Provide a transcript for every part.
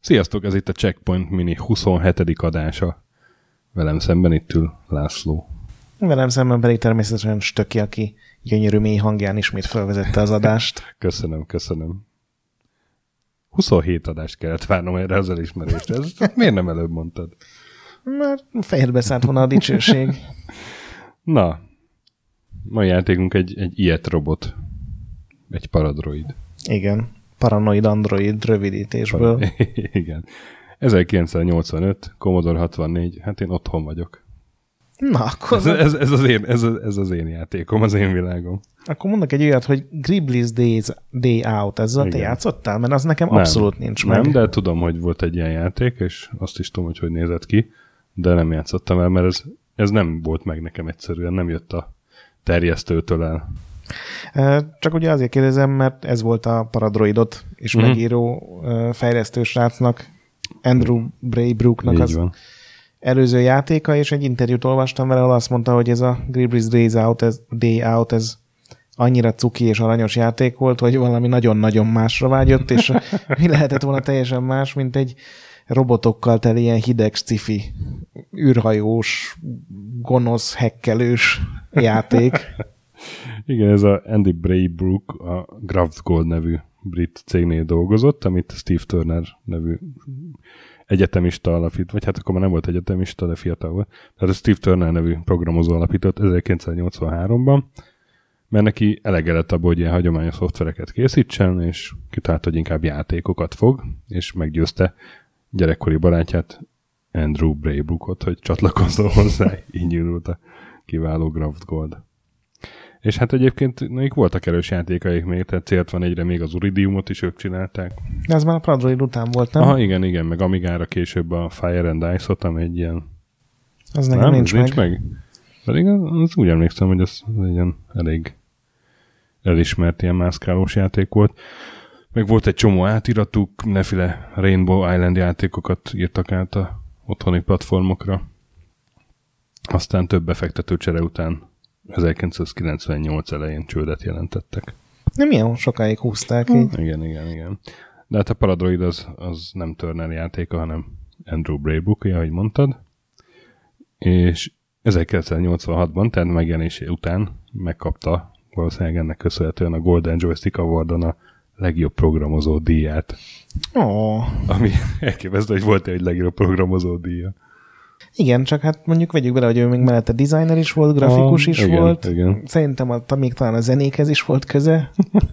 Sziasztok, ez itt a Checkpoint Mini 27. adása. Velem szemben itt ül László. Velem szemben pedig természetesen Stöki, aki gyönyörű mély hangján ismét felvezette az adást. köszönöm, köszönöm. 27 adást kellett várnom erre az elismerést. Ez miért nem előbb mondtad? Mert fejedbe szállt volna a dicsőség. Na, mai játékunk egy, egy ilyet robot. Egy paradroid. Igen. Paranoid Android rövidítésből. Igen. 1985, Commodore 64, hát én otthon vagyok. Na, akkor... Ez, ez, ez, az én, ez, ez az én játékom, az én világom. Akkor mondok egy olyat, hogy Gribbly's Days, Day Out, ezzel Igen. te játszottál? Mert az nekem nem, abszolút nincs meg. Nem, de tudom, hogy volt egy ilyen játék, és azt is tudom, hogy hogy nézett ki, de nem játszottam el, mert ez, ez nem volt meg nekem egyszerűen, nem jött a terjesztőtől el. Csak ugye azért kérdezem, mert ez volt a Paradroidot és uh-huh. megíró fejlesztő srácnak, Andrew Braybrooknak Így az van. előző játéka, és egy interjút olvastam vele, ahol azt mondta, hogy ez a Gribbly's Days Out, ez, Day Out, ez annyira cuki és aranyos játék volt, hogy valami nagyon-nagyon másra vágyott, és mi lehetett volna teljesen más, mint egy robotokkal teli ilyen hideg sci űrhajós, gonosz, hekkelős játék. Igen, ez a Andy Braybrook, a Graft Gold nevű brit cégnél dolgozott, amit Steve Turner nevű egyetemista alapít, vagy hát akkor már nem volt egyetemista, de fiatal volt. Tehát Steve Turner nevű programozó alapított 1983-ban, mert neki elege lett abból, hogy ilyen hagyományos szoftvereket készítsen, és kitalált, hogy inkább játékokat fog, és meggyőzte gyerekkori barátját, Andrew Braybrookot, hogy csatlakozzon hozzá, így nyílult a kiváló Graft Gold. És hát egyébként nekik voltak erős játékaik még, tehát célt van egyre még az Uridiumot is ők csinálták. De ez már a Pradroid után volt, nem? Aha, igen, igen, meg Amigára később a Fire and Ice-ot, ami egy ilyen... Az nekem nem, nincs, nincs meg. meg. Pedig az, az úgy emlékszem, hogy az egy ilyen elég elismert ilyen mászkálós játék volt. Meg volt egy csomó átiratuk, mindenféle Rainbow Island játékokat írtak át a otthoni platformokra. Aztán több befektető csere után 1998 elején csődet jelentettek. Nem ilyen sokáig húzták így. Igen, igen, igen. De hát a Paradroid az, az nem Turner játéka, hanem Andrew Braybrook, ahogy mondtad. És 1986-ban, tehát megjelenése után megkapta valószínűleg ennek köszönhetően a Golden Joystick Awardon a legjobb programozó díját. Ó, Ami elképesztő, hogy volt egy legjobb programozó díja. igen, csak hát mondjuk vegyük bele, hogy ő még mellette designer is volt, grafikus Ah, is igen, volt. igen. Szerintem a, még talán a zenékhez is volt köze.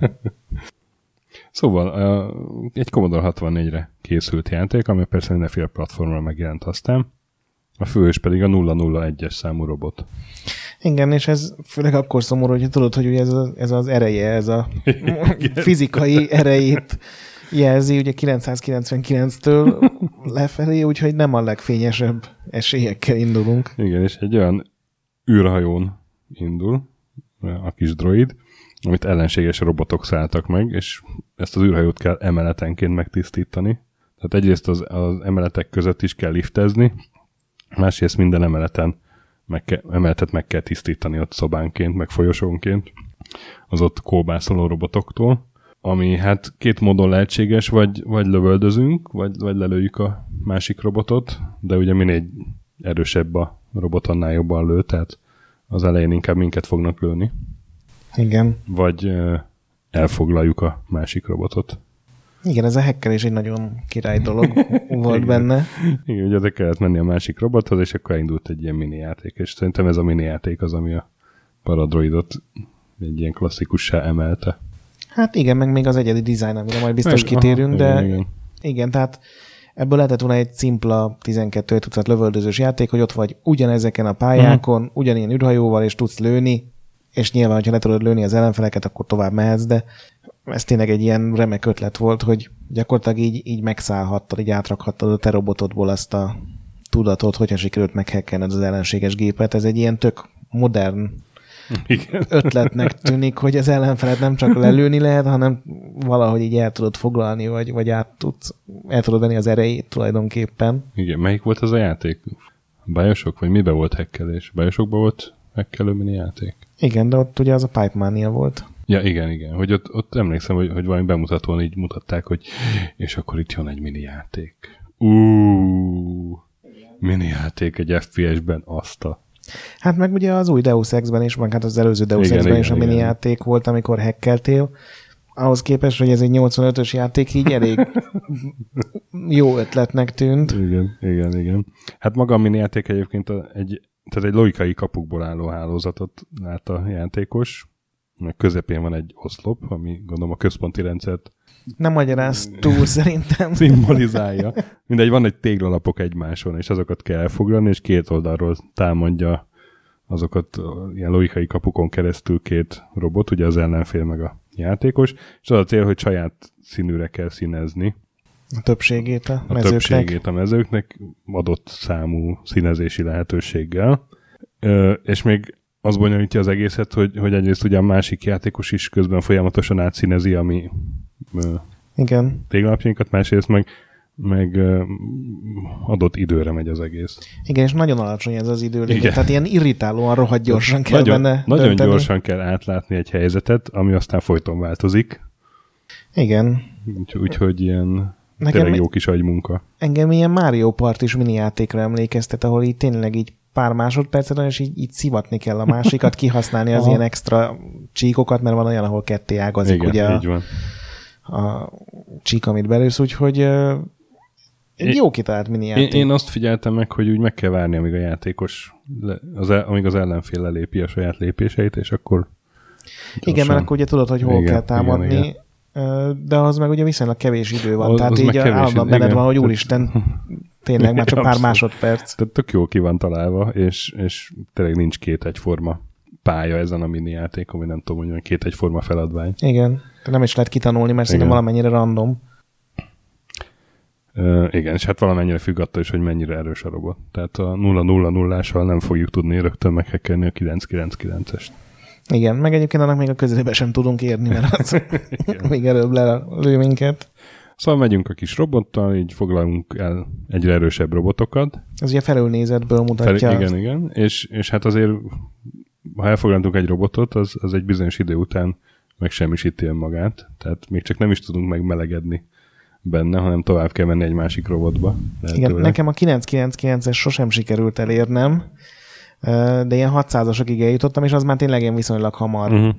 Szóval egy Commodore 64-re készült játék, ami persze mindenféle platformra megjelent aztán. A főhős pedig a 001-es számú robot. Igen, és ez főleg akkor szomorú, hogy tudod, hogy ugye ez, a, ez az ereje, ez a fizikai erejét jelzi, ugye 999-től lefelé, úgyhogy nem a legfényesebb esélyekkel indulunk. Igen, és egy olyan űrhajón indul a kis droid, amit ellenséges robotok szálltak meg, és ezt az űrhajót kell emeletenként megtisztítani. Tehát egyrészt az, az emeletek között is kell liftezni, másrészt minden emeleten meg ke, emeletet meg kell tisztítani ott szobánként, meg folyosónként az ott kóbászoló robotoktól, ami hát két módon lehetséges, vagy, vagy lövöldözünk, vagy, vagy lelőjük a másik robotot, de ugye minél erősebb a robot, annál jobban lő, tehát az elején inkább minket fognak lőni, Igen. vagy elfoglaljuk a másik robotot. Igen, ez a hekkelés egy nagyon király dolog volt Igen. benne. Igen, ugye oda kellett menni a másik robothoz, és akkor elindult egy ilyen mini játék, és szerintem ez a mini játék az, ami a Paradroidot egy ilyen klasszikussá emelte. Hát igen, meg még az egyedi dizájn, amire majd biztos Meg- kitérünk, aha, de igen, igen, igen. tehát ebből lehetett volna egy szimpla 12 tucat lövöldözős játék, hogy ott vagy ugyanezeken a pályákon, Mhm. ugyanilyen űrhajóval, és tudsz lőni, és nyilván, hogyha le tudod lőni az ellenfeleket, akkor tovább mehetsz, de ez tényleg egy ilyen remek ötlet volt, hogy gyakorlatilag így, így megszállhattad, így átrakhattad a te robotodból azt a tudatot, hogyha sikerült meghekkelned az ellenséges gépet. Ez egy ilyen tök modern Igen. ötletnek tűnik, hogy az ellenfelet nem csak lelőni lehet, hanem valahogy így el tudod foglalni, vagy, vagy át tudsz, el tudod venni az erejét tulajdonképpen. Igen, melyik volt az a játék? Bioshock, vagy mibe volt hekkelés? Bioshockban volt hekkelő mini játék? Igen, de ott ugye az a Pipe Mania volt. Ja, igen, igen. Hogy ott, ott emlékszem, hogy, hogy valami bemutatón így mutatták, hogy és akkor itt jön egy mini játék. Uuuuh, mini játék egy FPS-ben, azt a... Hát meg ugye az új Deus Ex-ben is, meg hát az előző Deus Igen, Ex-ben is igen, a mini játék volt, amikor hekkeltél. Ahhoz képest, hogy ez egy 85-ös játék, így elég jó ötletnek tűnt. Igen, igen, igen. Hát maga a mini játék egyébként egy, tehát egy logikai kapukból álló hálózatot lát a játékos. Meg közepén van egy oszlop, ami gondolom a központi rendszert Nem magyaráz túl szerintem. szimbolizálja. Mindegy, van egy téglalapok egymáson, és azokat kell elfoglalni, és két oldalról támadja azokat ilyen logikai kapukon keresztül két robot, ugye az ellenfél meg a játékos, és az a cél, hogy saját színűre kell színezni A többségét a, a mezőknek. többségét a mezőknek adott számú színezési lehetőséggel. Ö, és még az bonyolítja az egészet, hogy, hogy egyrészt ugye a másik játékos is közben folyamatosan átszínezi a mi ö, Igen. téglalapjainkat, másrészt meg, meg adott időre megy az egész. Igen, és nagyon alacsony ez az. Igen. Tehát ilyen irritálóan rohadt gyorsan kell nagyon, benne Nagyon dönteni. gyorsan kell átlátni egy helyzetet, ami aztán folyton változik, Igen. úgyhogy úgy, ilyen Nekem tényleg jó kis agymunka. Engem ilyen Mario Part is mini játékra emlékeztet, ahol így tényleg így pár másodpercet és így, így szivatni kell a másikat, kihasználni az ilyen extra csíkokat, mert van olyan, ahol ketté ágazik Igen, ugye így van. a, a csík, amit belősz, úgyhogy egy Én- jó kitalált mini Én, játék. én azt figyeltem meg, hogy úgy meg kell várni, amíg a játékos, le, az amíg az ellenfél lelépi a saját lépéseit, és akkor Igen, gyorsan- mert akkor ugye tudod, hogy hol Igen, kell támadni, igen, igen. de az meg ugye viszonylag kevés idő van, Az- tehát az így állandóan benned igen. van, hogy úristen, tényleg már csak pár másodperc. Tehát tök jó ki van találva, és, és tényleg nincs két egyforma pálya ezen a mini játékon, vagy nem tudom, hogy két egyforma feladvány. Igen, de nem is lehet kitanulni, mert szerintem valamennyire random. Uh, igen, és hát valamennyire függ attól is, hogy mennyire erős a robot. Tehát a 0-0-0-ással nem fogjuk tudni rögtön meghekkelni a 999-est. Igen, meg egyébként annak még a közelébe sem tudunk érni, mert az még előbb lelő minket. Szóval megyünk a kis robottal, így foglalunk el egyre erősebb robotokat. Ez ugye felülnézetből mutatja. Fel, igen, igen. És, és hát azért, ha elfoglaltunk egy robotot, az, az egy bizonyos idő után megsemmisíti önmagát. Tehát még csak nem is tudunk megmelegedni benne, hanem tovább kell menni egy másik robotba. Igen, lehetőleg. nekem a 999-es sosem sikerült elérnem, de ilyen 600-asokig eljutottam, és az már tényleg ilyen viszonylag hamar Uh-huh.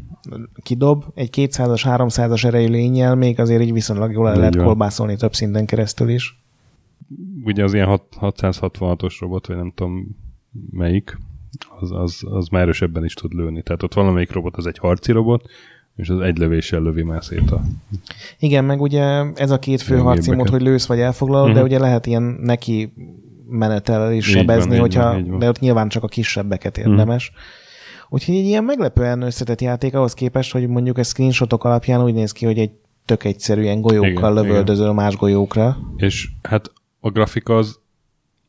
kidob. Egy 200-as, 300-as erejű lényel még azért így viszonylag jól el lehet kolbászolni több szinten keresztül is. Ugye az ilyen hat- 666-os robot, vagy nem tudom melyik, az, az, az már erősebben is tud lőni. Tehát ott valamelyik robot az egy harci robot, és az egy lövéssel lövi már szét a... Igen, meg ugye ez a két fő harci mód, hogy lősz vagy elfoglalod, Mhm. de ugye lehet ilyen neki menetel is Így van, sebezni, így hogyha, van, van. de ott nyilván csak a kisebbeket érdemes. Úgyhogy egy ilyen meglepően összetett játék ahhoz képest, hogy mondjuk a screenshotok alapján úgy néz ki, hogy egy tök egyszerű ilyen golyókkal Igen, lövöldözöl más golyókra. És hát a grafika az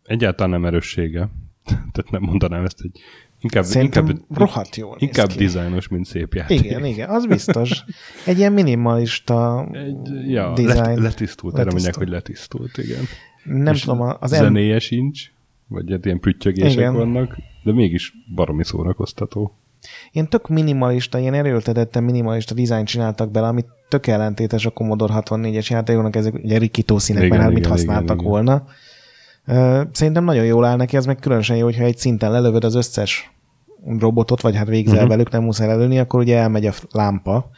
egyáltalán nem erőssége. Tehát nem mondanám ezt egy... Inkább, Szerintem inkább, rohadt jól inkább ki. dizájnos, mint szép játék. Igen, igen, az biztos. Egy ilyen minimalista Egy, ja, design. let, letisztult, erre mondják, Letisztult. hogy letisztult, igen. Nem És tudom, az zenéje sincs, vagy hát ilyen prüttyögések Igen. vannak, de mégis baromi szórakoztató. ilyen tök minimalista, ilyen erőltetetten minimalista dizájn csináltak bele, amit tök ellentétes a Commodore 64-es játékoknak, ezek ugye rikító színekben Igen, mit igen, használtak igen, igen. volna. Szerintem nagyon jól áll neki, ez meg különösen jó, hogyha egy szinten lelövöd az összes robotot, vagy hát végzel uh-huh. velük, nem muszáj lelőni, akkor ugye elmegy a lámpa,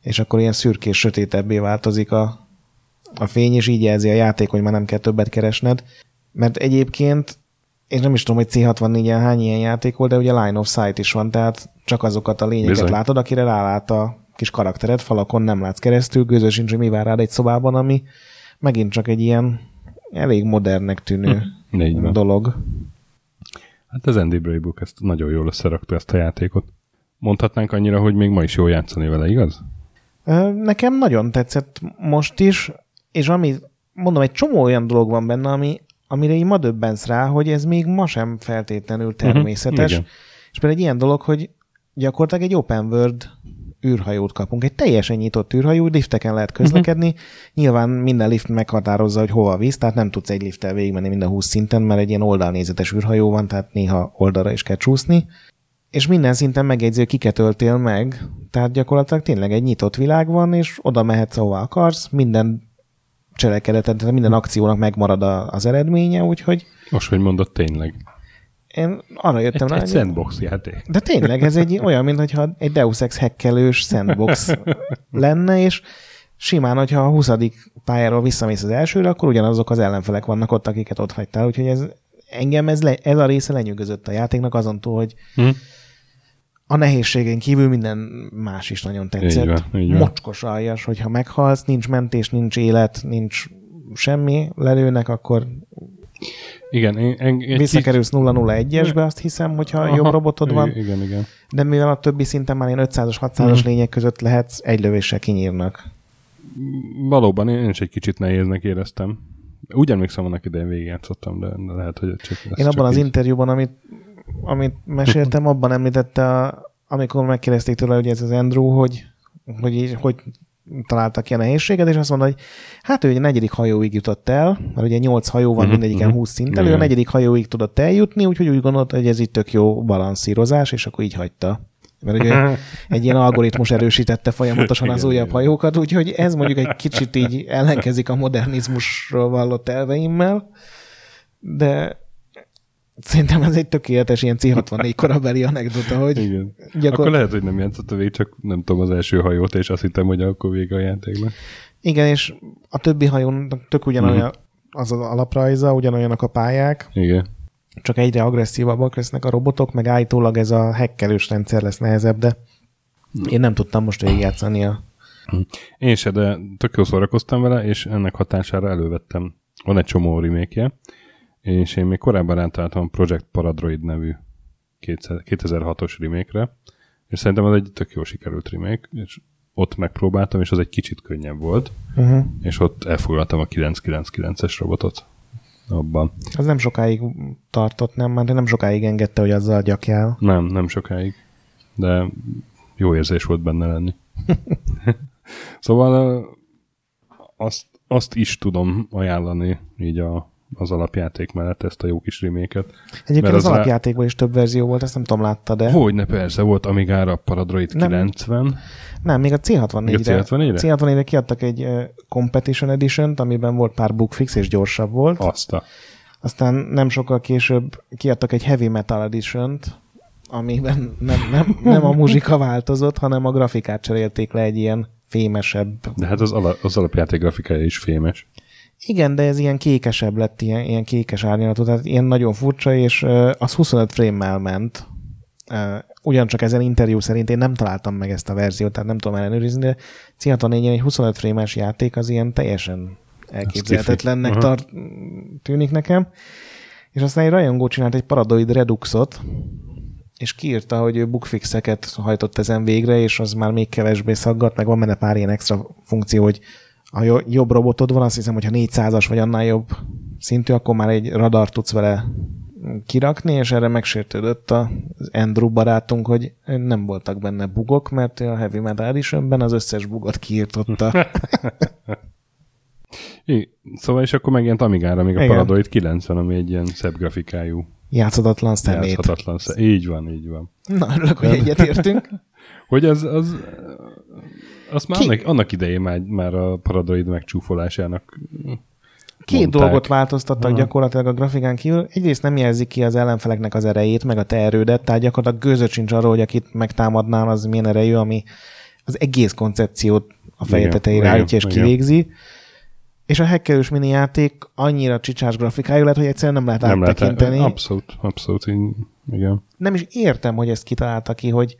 és akkor ilyen szürkés, sötétebbé változik a, a fény, és így jelzi a játék, hogy már nem kell többet keresned. Mert egyébként én nem is tudom, hogy C64-en hány ilyen játék volt, de ugye line of sight is van, tehát csak azokat a lényeket Bizony. látod, akire rálát a kis karaktered, falakon nem látsz keresztül, gőzös sincs, hogy mi vár rád egy szobában, ami megint csak egy ilyen elég modernnek tűnő Hm, dolog. Hát az Andy Braybook ezt nagyon jól összerakta ezt a játékot. Mondhatnánk annyira, hogy még ma is jó játszani vele, igaz? Nekem nagyon tetszett most is, és ami, mondom, egy csomó olyan dolog van benne, ami, amire így ma döbbensz rá, hogy ez még ma sem feltétlenül természetes. igen. És például egy ilyen dolog, hogy gyakorlatilag egy open world űrhajót kapunk. Egy teljesen nyitott űrhajó, lifteken lehet közlekedni. Uh-huh. Nyilván minden lift meghatározza, hogy hova visz, tehát nem tudsz egy lifttel végigmenni minden 20 szinten, mert egy ilyen oldalnézetes űrhajó van, tehát néha oldalra is kell csúszni. És minden szinten megjegyző, kiket öltél meg, tehát gyakorlatilag tényleg egy nyitott világ van, és oda mehetsz, ahova akarsz, minden cselekedeted, tehát minden akciónak megmarad az eredménye, úgyhogy... Most, hogy mondod, tényleg. Én arra jöttem egy, rá, egy sandbox játék. De tényleg, ez egy olyan, mintha egy Deus Ex hekkelős sandbox lenne, és simán, hogyha a 20. pályáról visszamész az elsőre, akkor ugyanazok az ellenfelek vannak ott, akiket ott hagytál. Úgyhogy ez, engem ez, le, ez a része lenyűgözött a játéknak azon túl, hogy hm? a nehézségén kívül minden más is nagyon tetszett. Így van, így van. Mocskos aljas, hogyha meghalsz, nincs mentés, nincs élet, nincs semmi, lelőnek, akkor igen, én, én, Visszakerülsz 001-esbe, azt hiszem, hogyha Aha, jobb robotod van. Igen, igen. De mivel a többi szinten már ilyen 500-as, 600-as mm. lények között lehetsz, egy lövéssel kinyírnak. Valóban, én is egy kicsit nehéznek éreztem. Úgy emlékszem, annak idején végigjátszottam, de, de lehet, hogy csak Én abban csak az így. interjúban, amit, amit meséltem, abban említette, amikor megkérdezték tőle, hogy ez az Andrew, hogy, hogy, hogy találtak ki a nehézséget, és azt mondta, hogy hát ő egy a negyedik hajóig jutott el, mert ugye nyolc hajó van, uh-huh, mindegyiken uh-huh. 20 szinten, ő a negyedik hajóig tudott eljutni, úgyhogy úgy gondolta, hogy ez itt tök jó balanszírozás, és akkor így hagyta. Mert ugye egy ilyen algoritmus erősítette folyamatosan az újabb hajókat, úgyhogy ez mondjuk egy kicsit így ellenkezik a modernizmusról vallott elveimmel, de Szerintem ez egy tökéletes ilyen C64 korabeli anekdota, hogy... Igen. Gyakor... Akkor lehet, hogy nem játszott a vég, csak nem tudom az első hajót, és azt hittem, hogy akkor vége a játéknak. Igen, és a többi hajón tök ugyanolyan mm. az az alaprajza, ugyanolyanak a pályák. Igen. Csak egyre agresszívabbak lesznek a robotok, meg állítólag ez a hekkelős rendszer lesz nehezebb, de én nem tudtam most végigjátszani a... Én se, de tök jól szórakoztam vele, és ennek hatására elővettem. Van egy csomó remake és én még korábban rátaláltam a Project Paradroid nevű 2006-os remake és szerintem az egy tök jó sikerült remake, és ott megpróbáltam, és az egy kicsit könnyebb volt, uh-huh. és ott elfoglaltam a 999-es robotot abban. Az nem sokáig tartott, nem? Már nem sokáig engedte, hogy azzal gyakjál. Nem, nem sokáig. De jó érzés volt benne lenni. szóval azt, azt is tudom ajánlani így a az alapjáték mellett ezt a jó kis reméket. Egyébként az, az alapjátékban is több verzió volt, ezt nem tudom, látta, de... Hogyne, persze, volt Amigára Paradroid nem, 90. Nem, még a C64-re. A C64-re? C64-re kiadtak egy uh, Competition edition amiben volt pár bookfix és gyorsabb volt. Azt. Aztán nem sokkal később kiadtak egy Heavy Metal edition amiben nem, nem, nem a muzsika változott, hanem a grafikát cserélték le egy ilyen fémesebb. De hát az, ala, az alapjáték grafikája is fémes. Igen, de ez ilyen kékesebb lett, ilyen, ilyen kékes árnyalatú, tehát ilyen nagyon furcsa, és az 25 frame-mel ment. Ugyancsak ezen interjú szerint én nem találtam meg ezt a verziót, tehát nem tudom ellenőrizni, de C64 egy 25 frame-es játék az ilyen teljesen elképzelhetetlennek tart, tűnik nekem. És aztán egy rajongó csinált egy Paradoid Reduxot, és kiírta, hogy ő bookfixeket hajtott ezen végre, és az már még kevesbé szaggat, meg van benne pár ilyen extra funkció, hogy ha jobb robotod van, azt hiszem, hogyha 400-as vagy annál jobb szintű, akkor már egy radar tudsz vele kirakni, és erre megsértődött az Andrew barátunk, hogy nem voltak benne bugok, mert a Heavy Metal Editionben az összes bugot kiírtotta. I, szóval és akkor megjelent Amigára még a Igen. Paradoid 90, ami egy ilyen szebb grafikájú. Játszadatlan szemét. Játszadatlan szemét. Így van, így van. Na, örülök, hogy egyetértünk. hogy az, az azt már annak, annak idején már, már a Paradoid megcsúfolásának Két mondták. dolgot változtattak Aha. gyakorlatilag a grafikán kívül. Egyrészt nem jelzik ki az ellenfeleknek az erejét, meg a te erődet, tehát gyakorlatilag gőzött sincs arról, hogy akit megtámadnál, az milyen erejű, ami az egész koncepciót a feje tetejére állítja és igen. kivégzi. És a hackerős mini játék annyira csicsás grafikájú lett, hogy egyszerűen nem lehet nem áttekinteni. Lehet, abszolút, abszolút, igen. Nem is értem, hogy ezt kitalálta ki, hogy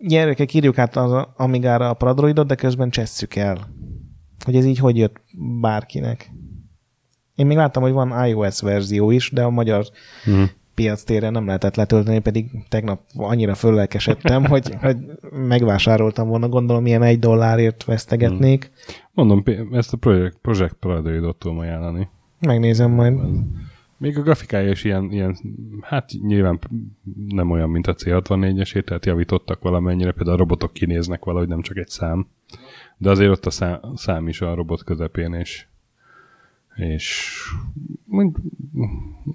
gyerekek, írjuk át az Amigára a Paradroidot, de közben csesszük el. Hogy ez így hogy jött bárkinek. Én még láttam, hogy van iOS verzió is, de a magyar mm. piac téren nem lehetett letölteni, pedig tegnap annyira föllelkesedtem, hogy, hogy megvásároltam volna, gondolom ilyen egy dollárért vesztegetnék. Mm. Mondom, ezt a Project, Project Paradroidot tudom ajánlani. Megnézem majd. Még a grafikája is ilyen, ilyen, hát nyilván nem olyan, mint a C64-esé, tehát javítottak valamennyire, például a robotok kinéznek valahogy, nem csak egy szám. De azért ott a szám, szám is a robot közepén, és, és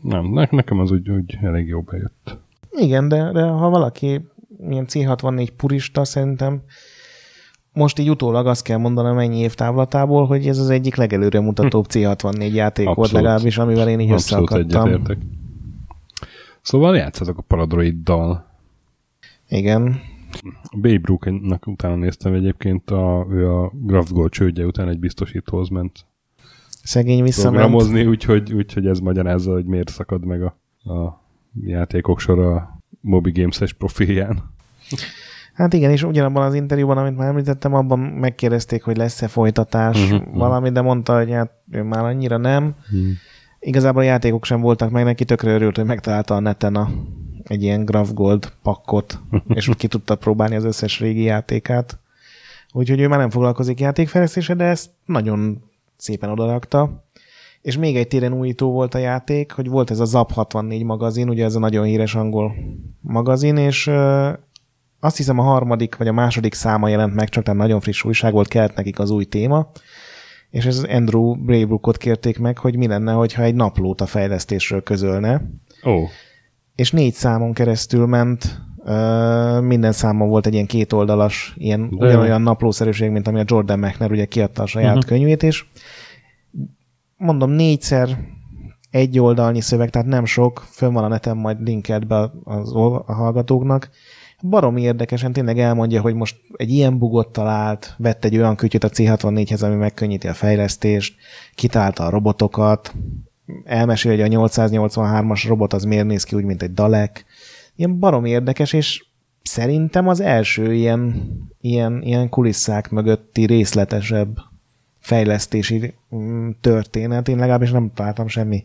nem, nekem az úgy, úgy elég jó bejött. Igen, de, de ha valaki ilyen C64 purista, szerintem most így utólag azt kell mondanom ennyi év távlatából, hogy ez az egyik legelőre mutatóbb C64 játék Abszolút. volt legalábbis, amivel én így Abszolút összeakadtam. Szóval játszatok a Paradroiddal. Igen. Babe Brook-nak utána néztem egyébként, a, ő a Graph Gold csődje után egy biztosítóhoz ment. Szegény visszament. Programozni, úgyhogy, úgyhogy ez magyarázza, hogy miért szakad meg a, a játékok sora a Moby Games-es profilján. Hát igen, és ugyanabban az interjúban, amit már említettem, abban megkérdezték, hogy lesz-e folytatás, uh-huh, valami, de mondta, hogy hát ő már annyira nem. Uh-huh. Igazából a játékok sem voltak meg, neki tökre örült, hogy megtalálta a neten a, egy ilyen Graph Gold pakkot, és ki tudta próbálni az összes régi játékát. Úgyhogy ő már nem foglalkozik játékfejlesztése, de ezt nagyon szépen odarakta. És még egy téren újító volt a játék, hogy volt ez a Zap 64 magazin, ugye ez a nagyon híres angol magazin, és azt hiszem a harmadik vagy a második száma jelent meg, csak tehát nagyon friss újság volt, kelt nekik az új téma, és ez Andrew Braybrookot kérték meg, hogy mi lenne, hogyha egy naplót a fejlesztésről közölne. Ó. Oh. És négy számon keresztül ment, uh, minden számon volt egy ilyen kétoldalas, ilyen De ugyanolyan naplószerűség, mint ami a Jordan Mechner ugye kiadta a saját uh-huh. könyvét, és mondom, négyszer egy oldalnyi szöveg, tehát nem sok, fönn van a neten, majd linkelt be az, a hallgatóknak, baromi érdekesen tényleg elmondja, hogy most egy ilyen bugot talált, vett egy olyan kütyöt a C64-hez, ami megkönnyíti a fejlesztést, kitálta a robotokat, elmesél, hogy a 883-as robot az miért néz ki úgy, mint egy Dalek. Ilyen baromi érdekes, és szerintem az első ilyen, ilyen, ilyen kulisszák mögötti részletesebb fejlesztési mm, történet. Én legalábbis nem találtam semmi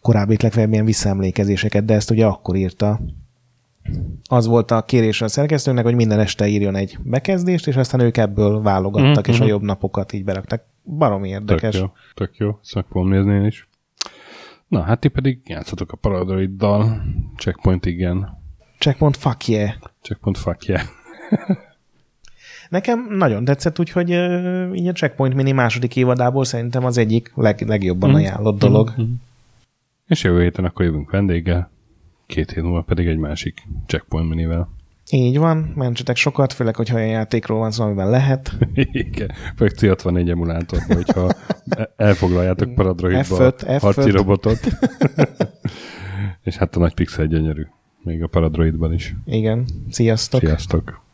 korábbi legfeljebb ilyen visszaemlékezéseket, de ezt ugye akkor írta az volt a kérés a szerkesztőnek, hogy minden este írjon egy bekezdést, és aztán ők ebből válogattak, mm-hmm. és a mhm. jobb napokat így beraktak. Baromi érdekes. Tök jó, tök jó. Szakvom nézni is. Na, hát ti pedig játszatok a Paradroiddal. Checkpoint igen. Checkpoint fuck yeah. Checkpoint fuck yeah. Nekem nagyon tetszett, úgyhogy uh, így a Checkpoint Mini második évadából szerintem az egyik leg, legjobban mm. ajánlott dolog. Mm-hmm. És jövő héten akkor jövünk vendéggel két hét múlva pedig egy másik checkpoint minivel. Így van, mentsetek sokat, főleg, hogyha olyan játékról van szó, amiben lehet. Igen, főleg C64 emulátorban, hogyha elfoglaljátok Paradroidba F5, a harci robotot. És hát a nagy pixel gyönyörű, még a Paradroidban is. Igen, sziasztok! Sziasztok!